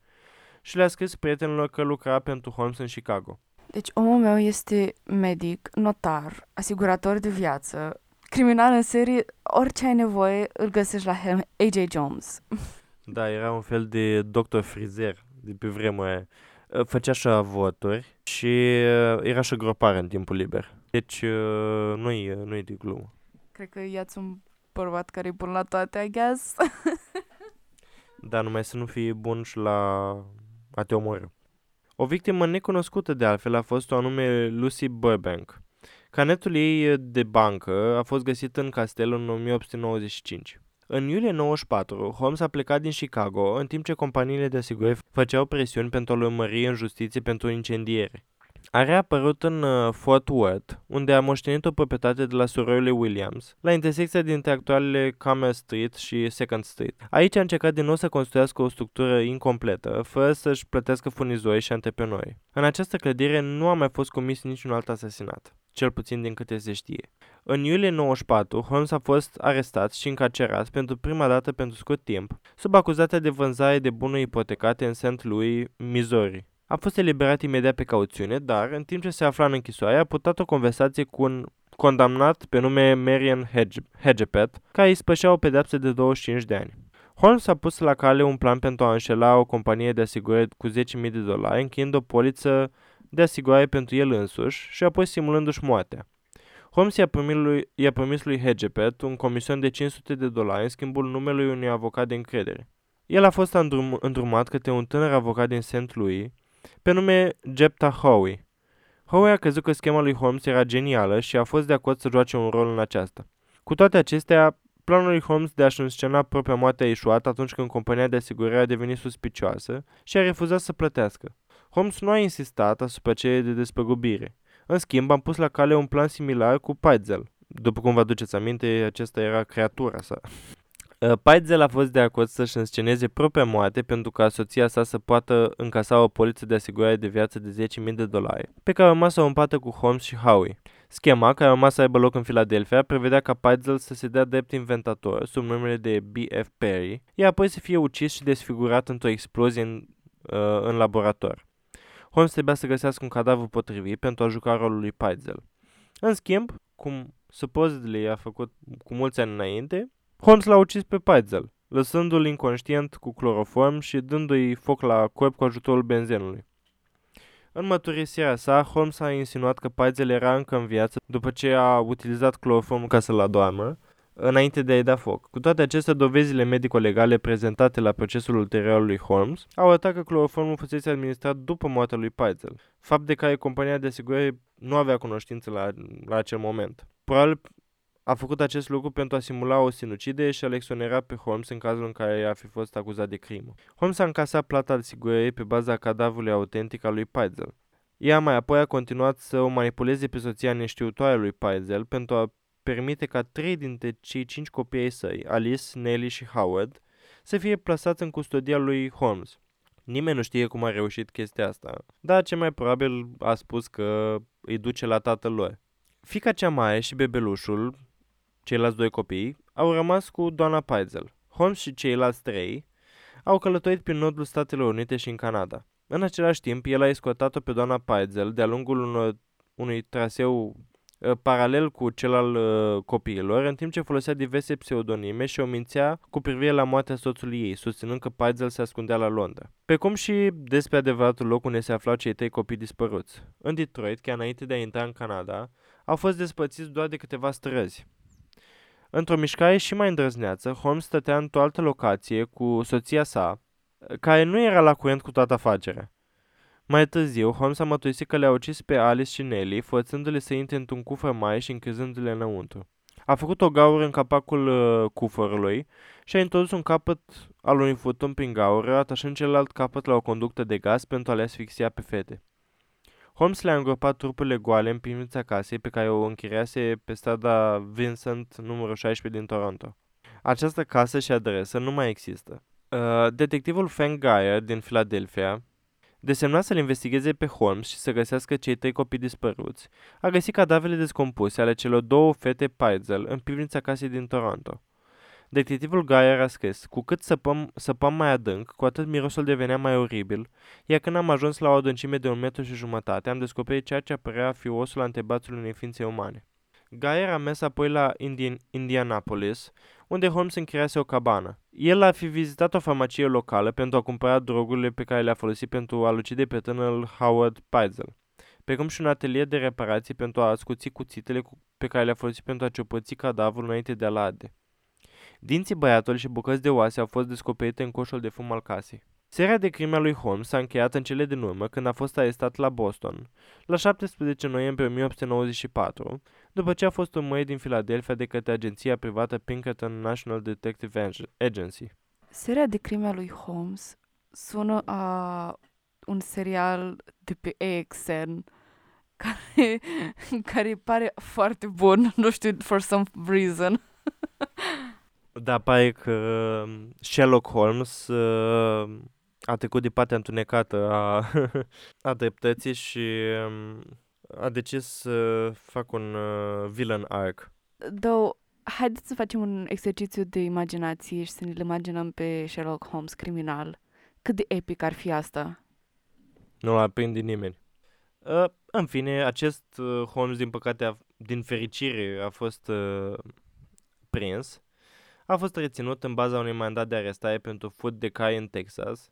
și le-a scris prietenilor că lucra pentru Holmes în Chicago. Deci omul meu este medic, notar, asigurator de viață, criminal în serie, orice ai nevoie îl găsești la AJ Jones. Da, era un fel de doctor frizer de pe vremea aia. Făcea și voturi și era și gropare în timpul liber. Deci nu-i, nu-i de glumă. Cred că iați un bărbat care e bun la toate, I guess. da, numai să nu fii bun și la a te omoră. O victimă necunoscută de altfel a fost o anume Lucy Burbank. Canetul ei de bancă a fost găsit în castel în 1895. În iulie 94, Holmes a plecat din Chicago în timp ce companiile de asigurări făceau presiuni pentru a-l urmări în justiție pentru incendiere. A reapărut în uh, Fort Worth, unde a moștenit o proprietate de la surorile Williams, la intersecția dintre actualele Commerce Street și Second Street. Aici a încercat din nou să construiască o structură incompletă, fără să-și plătească furnizori și antreprenori. În această clădire nu a mai fost comis niciun alt asasinat, cel puțin din câte se știe. În iulie 94, Holmes a fost arestat și încarcerat pentru prima dată pentru scurt timp, sub acuzația de vânzare de bunuri ipotecate în St. Louis, Missouri. A fost eliberat imediat pe cauțiune, dar, în timp ce se afla în închisoare, a purtat o conversație cu un condamnat pe nume Marian Hedgepet, care îi spășea o pedepsă de 25 de ani. Holmes a pus la cale un plan pentru a înșela o companie de asigurări cu 10.000 de dolari, încheind o poliță de asigurare pentru el însuși și apoi simulându-și moartea. Holmes i-a, lui, i-a promis lui Hedgepet un comision de 500 de dolari în schimbul numelui unui avocat de încredere. El a fost îndrum, îndrumat către un tânăr avocat din St. Louis, pe nume Jepta Howie. Howie a crezut că schema lui Holmes era genială și a fost de acord să joace un rol în aceasta. Cu toate acestea, planul lui Holmes de a-și înscena propria moarte a ieșuat atunci când compania de asigurare a devenit suspicioasă și a refuzat să plătească. Holmes nu a insistat asupra cererii de despăgubire. În schimb, am pus la cale un plan similar cu Peitzel. După cum vă aduceți aminte, acesta era creatura sa. Uh, Peitzel a fost de acord să-și însceneze propria moarte pentru ca soția sa să poată încasa o poliță de asigurare de viață de 10.000 de dolari, pe care urma să o împată cu Holmes și Howie. Schema, care urma să aibă loc în Philadelphia, prevedea ca Peitzel să se dea drept inventator sub numele de B.F. Perry, iar apoi să fie ucis și desfigurat într-o explozie în, uh, în laborator. Holmes trebuia să găsească un cadavru potrivit pentru a juca rolul lui Peitzel. În schimb, cum supposedly a făcut cu mulți ani înainte, Holmes l-a ucis pe Peitzel, lăsându-l inconștient cu cloroform și dându-i foc la corp cu ajutorul benzenului. În măturisirea sa, Holmes a insinuat că Peitzel era încă în viață după ce a utilizat cloroformul ca să-l adoarmă, înainte de a-i da foc. Cu toate acestea, dovezile medico-legale prezentate la procesul ulterior lui Holmes au arătat că cloroformul fusese administrat după moartea lui Peitzel, fapt de care compania de asigurări nu avea cunoștință la, la acel moment. Probabil a făcut acest lucru pentru a simula o sinucidere și a-l exonera pe Holmes în cazul în care ar fi fost acuzat de crimă. Holmes a încasat plata asigurării pe baza cadavrului autentic al lui Peitzel. Ea mai apoi a continuat să o manipuleze pe soția neștiutoare lui Peitzel pentru a permite ca trei dintre cei cinci copii ai săi, Alice, Nelly și Howard, să fie plasați în custodia lui Holmes. Nimeni nu știe cum a reușit chestia asta, dar ce mai probabil a spus că îi duce la tatăl lor. Fica cea mare și bebelușul, ceilalți doi copii, au rămas cu doamna Peitzel. Holmes și ceilalți trei au călătorit prin nordul Statelor Unite și în Canada. În același timp, el a escortat-o pe doamna Peitzel de-a lungul unor, unui traseu uh, paralel cu cel al uh, copiilor, în timp ce folosea diverse pseudonime și o mințea cu privire la moartea soțului ei, susținând că Peitzel se ascundea la Londra. Pe cum și despre adevăratul loc unde se aflau cei trei copii dispăruți. În Detroit, chiar înainte de a intra în Canada, au fost despărțiți doar de câteva străzi. Într-o mișcare și mai îndrăzneață, Holmes stătea într-o altă locație cu soția sa, care nu era la curent cu toată afacerea. Mai târziu, Holmes a mătuisit că le-a ucis pe Alice și Nelly, forțându-le să intre într-un cufăr mai și închizându-le înăuntru. A făcut o gaură în capacul uh, cufărului și a introdus un capăt al unui furtun prin gaură, atașând celălalt capăt la o conductă de gaz pentru a le asfixia pe fete. Holmes le-a îngropat trupurile goale în pivnița casei pe care o închiriase pe strada Vincent numărul 16 din Toronto. Această casă și adresă nu mai există. Uh, detectivul Frank Geyer din Philadelphia, desemna să-l investigheze pe Holmes și să găsească cei trei copii dispăruți, a găsit cadavrele descompuse ale celor două fete Peitzel în pivnița casei din Toronto. Detectivul Geyer a scris, cu cât săpăm, săpăm mai adânc, cu atât mirosul devenea mai oribil, iar când am ajuns la o adâncime de un metru și jumătate, am descoperit ceea ce apărea a fi osul antebațului unei ființe umane. Geyer a mers apoi la Indian, Indianapolis, unde Holmes închiriase o cabană. El a fi vizitat o farmacie locală pentru a cumpăra drogurile pe care le-a folosit pentru a lucide pe tânărul Howard Peitzel, precum și un atelier de reparații pentru a ascuți cuțitele pe care le-a folosit pentru a ciopăți cadavrul înainte de a-l ade. Dinții băiatului și bucăți de oase au fost descoperite în coșul de fum al casei. Seria de crime a lui Holmes s-a încheiat în cele din urmă când a fost arestat la Boston, la 17 noiembrie 1894, după ce a fost urmărit din Philadelphia de către agenția privată Pinkerton National Detective Agency. Seria de crime a lui Holmes sună a un serial de pe AXN care, care pare foarte bun, nu știu, for some reason. Da, pare că uh, Sherlock Holmes uh, a trecut de partea întunecată a, a dreptății și um, a decis să fac un uh, villain arc. Though, haideți să facem un exercițiu de imaginație și să ne-l imaginăm pe Sherlock Holmes criminal. Cât de epic ar fi asta? Nu l-a prinde nimeni. Uh, în fine, acest uh, Holmes, din păcate, a, din fericire, a fost uh, prins. A fost reținut în baza unui mandat de arestare pentru furt de cai în Texas.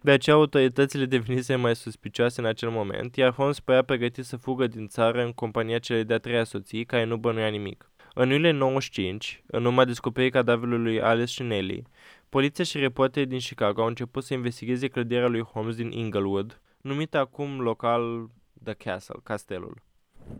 De aceea autoritățile devenise mai suspicioase în acel moment, iar Holmes părea pregătit să fugă din țară în compania celei de-a treia soții, care nu bănuia nimic. În iulie 95, în urma descoperirii cadavrului lui Alice și Nelly, poliția și reporterii din Chicago au început să investigheze clădirea lui Holmes din Inglewood, numită acum local The Castle, castelul.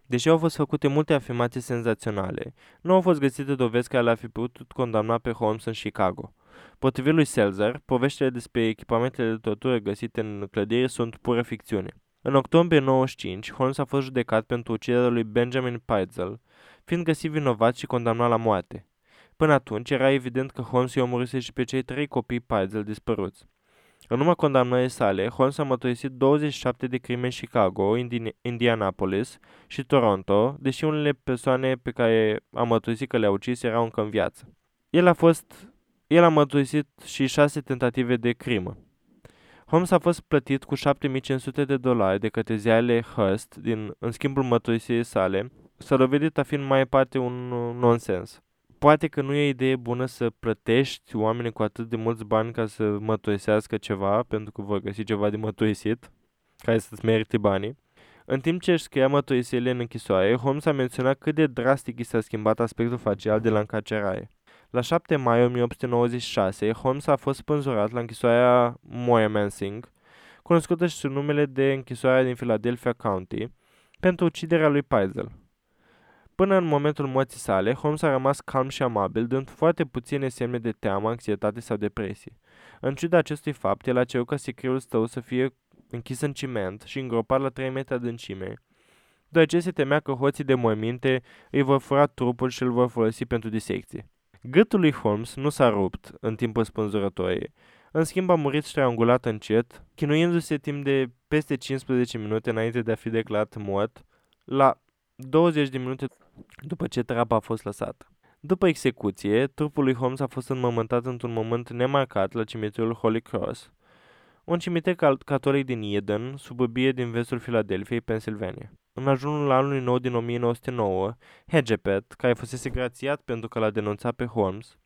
Deși au fost făcute multe afirmații senzaționale, nu au fost găsite dovezi care l-ar fi putut condamna pe Holmes în Chicago. Potrivit lui Selzer, poveștile despre echipamentele de tortură găsite în clădire sunt pură ficțiune. În octombrie 95, Holmes a fost judecat pentru uciderea lui Benjamin Peitzel, fiind găsit vinovat și condamnat la moarte. Până atunci, era evident că Holmes i-a omorâse și pe cei trei copii Peitzel dispăruți. În urma condamnării sale, Holmes a mărturisit 27 de crime în Chicago, Indi- Indianapolis și Toronto, deși unele persoane pe care a mărturisit că le-a ucis erau încă în viață. El a fost el a mărturisit și șase tentative de crimă. Holmes a fost plătit cu 7500 de dolari de către ziarele Hearst din, în schimbul mărturisirii sale, s-a dovedit a fi în mai parte un uh, nonsens. Poate că nu e idee bună să plătești oamenii cu atât de mulți bani ca să mărturisească ceva, pentru că vor găsi ceva de mărturisit, care să-ți merite banii. În timp ce își scria mărturisirile în închisoare, Holmes a menționat cât de drastic i s-a schimbat aspectul facial de la încarcerare. La 7 mai 1896, Holmes a fost spânzurat la închisoarea Moyamansing, cunoscută și sub numele de închisoarea din Philadelphia County, pentru uciderea lui Peisel. Până în momentul morții sale, Holmes a rămas calm și amabil, dând foarte puține semne de teamă, anxietate sau depresie. În ciuda acestui fapt, el a cerut ca sicriul său să fie închis în ciment și îngropat la 3 metri adâncime, deoarece se temea că hoții de morminte îi vor fura trupul și îl vor folosi pentru disecție. Gâtul lui Holmes nu s-a rupt în timpul spânzurătorii. În schimb a murit strangulat încet, chinuindu-se timp de peste 15 minute înainte de a fi declarat mort, la 20 de minute după ce trapa a fost lăsată. După execuție, trupul lui Holmes a fost înmământat într-un moment nemarcat la cimitirul Holy Cross, un cimitir catolic din Eden, suburbie din vestul Filadelfiei, Pennsylvania. În ajunul anului nou din 1909, Hedgepet, care fusese grațiat pentru că l-a denunțat pe Holmes,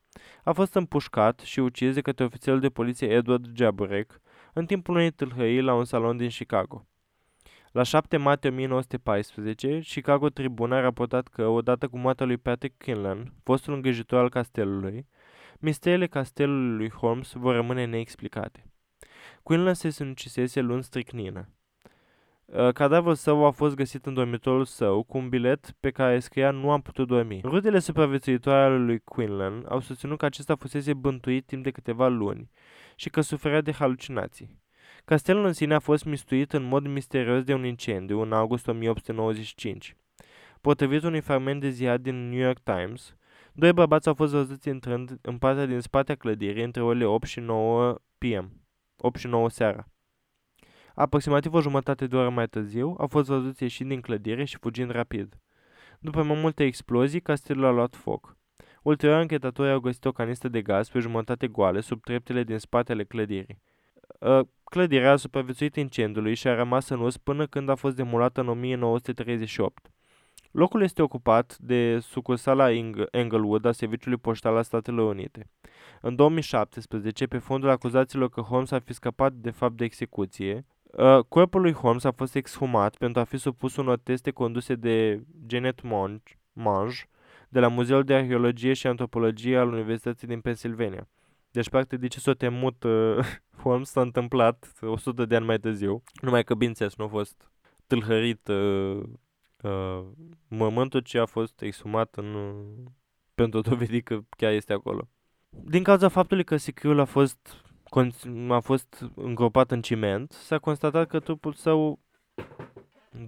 a fost împușcat și ucis de către ofițerul de poliție Edward Jaburek în timpul unei tâlhării la un salon din Chicago. La 7 martie 1914, Chicago Tribune a raportat că, odată cu moartea lui Patrick Kinlan, fostul îngrijitor al castelului, misteriile castelului lui Holmes vor rămâne neexplicate. Quinlan se sinucisese luni stricnină. Uh, cadavrul său a fost găsit în dormitorul său cu un bilet pe care scria Nu am putut dormi. Rudele supraviețuitoare ale lui Quinlan au susținut că acesta fusese bântuit timp de câteva luni și că suferea de halucinații. Castelul în sine a fost mistuit în mod misterios de un incendiu în august 1895. Potrivit unui fragment de ziar din New York Times, doi bărbați au fost văzuți intrând în partea din spatea clădirii între orele 8 și 9 p.m. 8 și 9 seara. Aproximativ o jumătate de oră mai târziu, au fost văzuți ieșind din clădire și fugind rapid. După mai multe explozii, castelul a luat foc. Ulterior, închetatorii au găsit o canistă de gaz pe jumătate goală sub treptele din spatele clădirii. Ă, clădirea a supraviețuit incendiului și a rămas în us până când a fost demolată în 1938. Locul este ocupat de sucursala Englewood a Serviciului Poștal al Statelor Unite. În 2017, pe fondul acuzațiilor că Holmes a fi scăpat de fapt de execuție, Uh, corpul lui Holmes a fost exhumat pentru a fi supus unor teste conduse de Janet Monge de la Muzeul de Arheologie și Antropologie al Universității din Pennsylvania. Deci, practic, de ce s-a temut uh, Holmes s-a întâmplat 100 de ani mai târziu, numai că, bineînțeles, nu a fost tâlhărit uh, uh, mormântul, ci a fost exhumat în, uh, pentru a dovedi că chiar este acolo. Din cauza faptului că sicriul a fost a fost îngropat în ciment, s-a constatat că trupul său,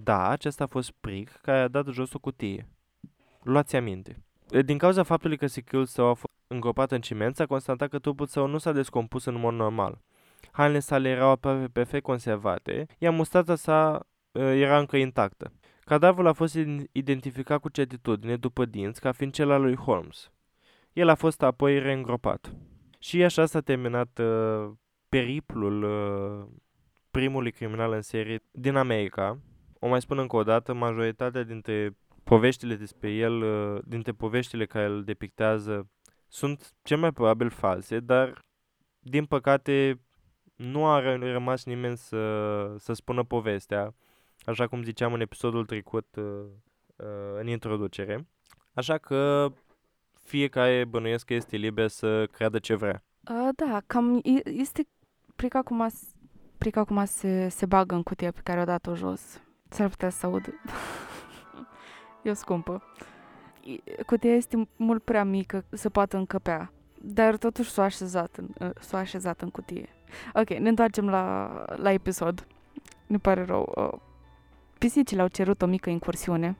da, acesta a fost pric care a dat jos o cutie. Luați aminte. Din cauza faptului că sicriul său a fost îngropat în ciment, s-a constatat că trupul său nu s-a descompus în mod normal. Hainele sale erau aproape perfect conservate, iar mustața sa uh, era încă intactă. Cadavrul a fost identificat cu certitudine după dinți ca fiind cel al lui Holmes. El a fost apoi reîngropat. Și așa s-a terminat uh, periplul uh, primului criminal în serie din America. O mai spun încă o dată, majoritatea dintre poveștile despre el, uh, dintre poveștile care îl depictează, sunt cel mai probabil false, dar din păcate nu a rămas nimeni să, să spună povestea, așa cum ziceam în episodul trecut uh, uh, în introducere. Așa că fiecare bănuiesc că este liber să creadă ce vrea. Uh, da, cam este pric acum, pric acum se, se bagă în cutia pe care o dat-o jos. S-ar putea să aud. e o scumpă. Cutia este mult prea mică să poată încăpea, dar totuși s-a așezat în, s-a așezat în cutie. Ok, ne întoarcem la, la episod. Ne pare rău. Uh, pisicile au cerut o mică incursiune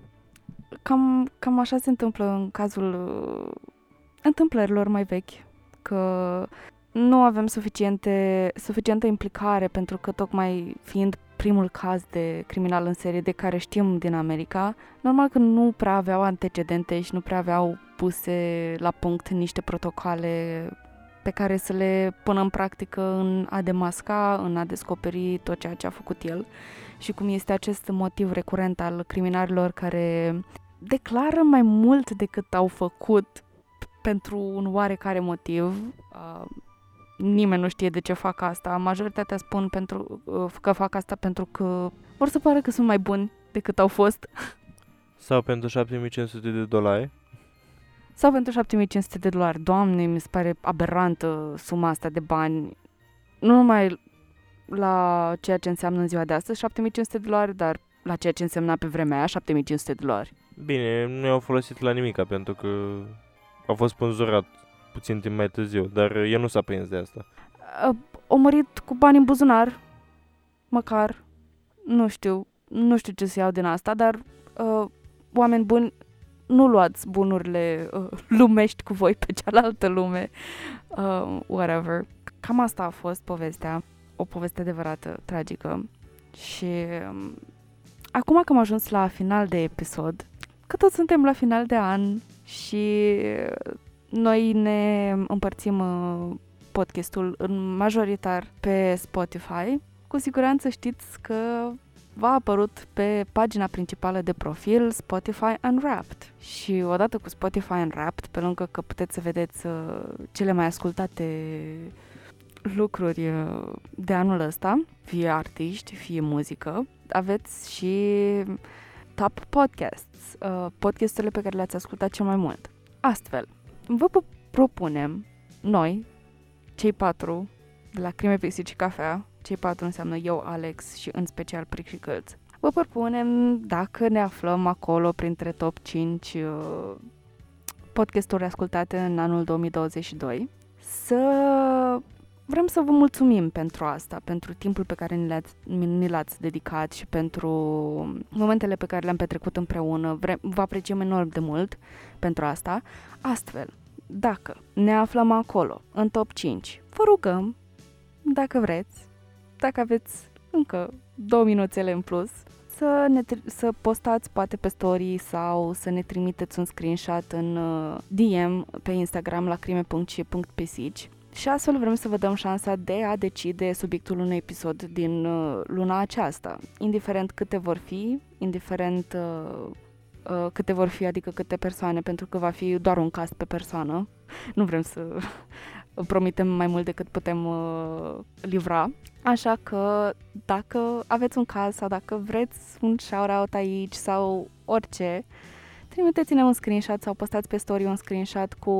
Cam, cam așa se întâmplă în cazul uh, întâmplărilor mai vechi, că nu avem suficiente, suficientă implicare pentru că tocmai fiind primul caz de criminal în serie de care știm din America, normal că nu prea aveau antecedente și nu prea aveau puse la punct niște protocoale pe care să le pună în practică în a demasca, în a descoperi tot ceea ce a făcut el și cum este acest motiv recurent al criminalilor care declară mai mult decât au făcut pentru un oarecare motiv. Uh, nimeni nu știe de ce fac asta. Majoritatea spun pentru, uh, că fac asta pentru că vor să pară că sunt mai buni decât au fost. Sau pentru 7500 de dolari. Sau pentru 7500 de dolari. Doamne, mi se pare aberantă suma asta de bani. Nu numai la ceea ce înseamnă în ziua de astăzi 7500 de dolari, dar la ceea ce însemna pe vremea aia 7500 de dolari. Bine, nu i-au folosit la nimica pentru că a fost spânzurat puțin timp mai târziu, dar el nu s-a prins de asta. Uh, omărit cu bani în buzunar, măcar, nu știu, nu știu ce să iau din asta, dar uh, oameni buni, nu luați bunurile uh, lumești cu voi pe cealaltă lume, uh, whatever. Cam asta a fost povestea, o poveste adevărată, tragică. Și um, acum că am ajuns la final de episod, că tot suntem la final de an și noi ne împărțim uh, podcastul în majoritar pe Spotify. Cu siguranță știți că v-a apărut pe pagina principală de profil Spotify Unwrapped. Și odată cu Spotify Unwrapped, pe lângă că puteți să vedeți uh, cele mai ascultate lucruri uh, de anul ăsta, fie artiști, fie muzică, aveți și top podcasts, podcasturile pe care le-ați ascultat cel mai mult. Astfel, vă propunem noi, cei patru de la Crime, Pisici și Cafea, cei patru înseamnă eu, Alex și în special Pric și Călț. Vă propunem dacă ne aflăm acolo printre top 5 uh, podcasturi ascultate în anul 2022, să vrem să vă mulțumim pentru asta, pentru timpul pe care ni, l-ați, ni l-ați dedicat și pentru momentele pe care le-am petrecut împreună. Vrem, vă apreciem enorm de mult pentru asta. Astfel, dacă ne aflăm acolo, în top 5, vă rugăm, dacă vreți, dacă aveți încă două minuțele în plus, să, ne, să postați poate pe story sau să ne trimiteți un screenshot în uh, DM pe Instagram la crime.c.pesici și astfel vrem să vă dăm șansa de a decide subiectul unui episod din uh, luna aceasta, indiferent câte vor fi, indiferent uh, uh, câte vor fi, adică câte persoane, pentru că va fi doar un cast pe persoană. Nu vrem să promitem mai mult decât putem uh, livra. Așa că dacă aveți un caz sau dacă vreți un shout-out aici sau orice, trimiteți-ne un screenshot sau postați pe story un screenshot cu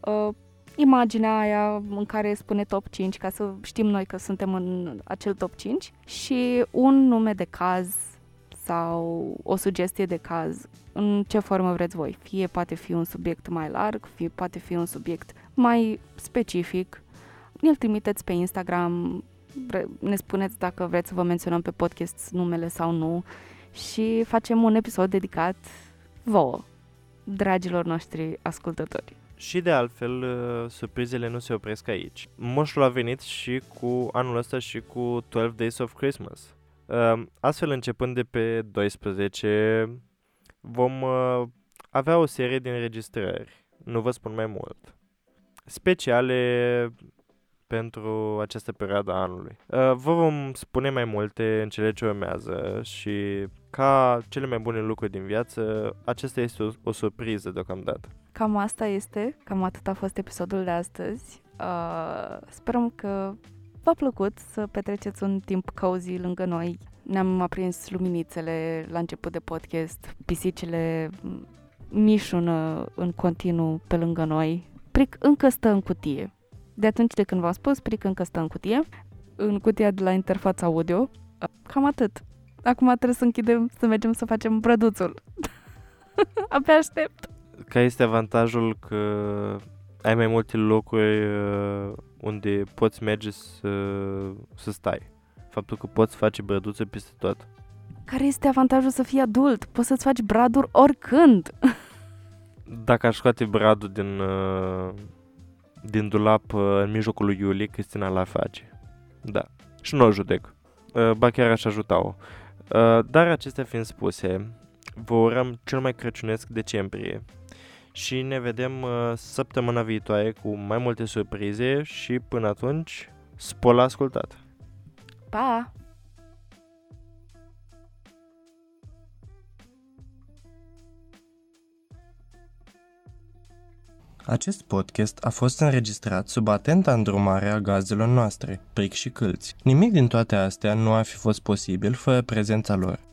uh, imaginea aia în care spune top 5 ca să știm noi că suntem în acel top 5 și un nume de caz sau o sugestie de caz în ce formă vreți voi. Fie poate fi un subiect mai larg, fie poate fi un subiect mai specific. Ne-l trimiteți pe Instagram, ne spuneți dacă vreți să vă menționăm pe podcast numele sau nu și facem un episod dedicat vouă, dragilor noștri ascultători. Și de altfel, uh, surprizele nu se opresc aici. Moșul a venit și cu anul ăsta și cu 12 Days of Christmas. Uh, astfel, începând de pe 12, vom uh, avea o serie de înregistrări. Nu vă spun mai mult. Speciale pentru această perioadă a anului. Vă vom spune mai multe în cele ce urmează și ca cele mai bune lucruri din viață, acesta este o, o surpriză deocamdată. Cam asta este, cam atât a fost episodul de astăzi. Uh, sperăm că v-a plăcut să petreceți un timp cozy lângă noi. Ne-am aprins luminițele la început de podcast, pisicile mișună în continuu pe lângă noi. Pric încă stă în cutie. De atunci de când v-am spus, Pric încă stă în cutie, în cutia de la interfața audio. Uh, cam atât. Acum trebuie să închidem, să mergem să facem brăduțul. Abia aștept. Care este avantajul că ai mai multe locuri uh, unde poți merge să, să stai. Faptul că poți face brăduțe peste tot. Care este avantajul să fii adult? Poți să-ți faci braduri oricând. Dacă aș scoate bradul din, uh, din dulap uh, în mijlocul lui iulie, Cristina la face. Da. Și nu o judec. Uh, ba chiar aș ajuta-o. Uh, dar acestea fiind spuse, vă urăm cel mai crăciunesc decembrie și ne vedem uh, săptămâna viitoare cu mai multe surprize și până atunci, spor la ascultat! Pa! Acest podcast a fost înregistrat sub atenta îndrumare a gazelor noastre, pric și câlți. Nimic din toate astea nu ar fi fost posibil fără prezența lor.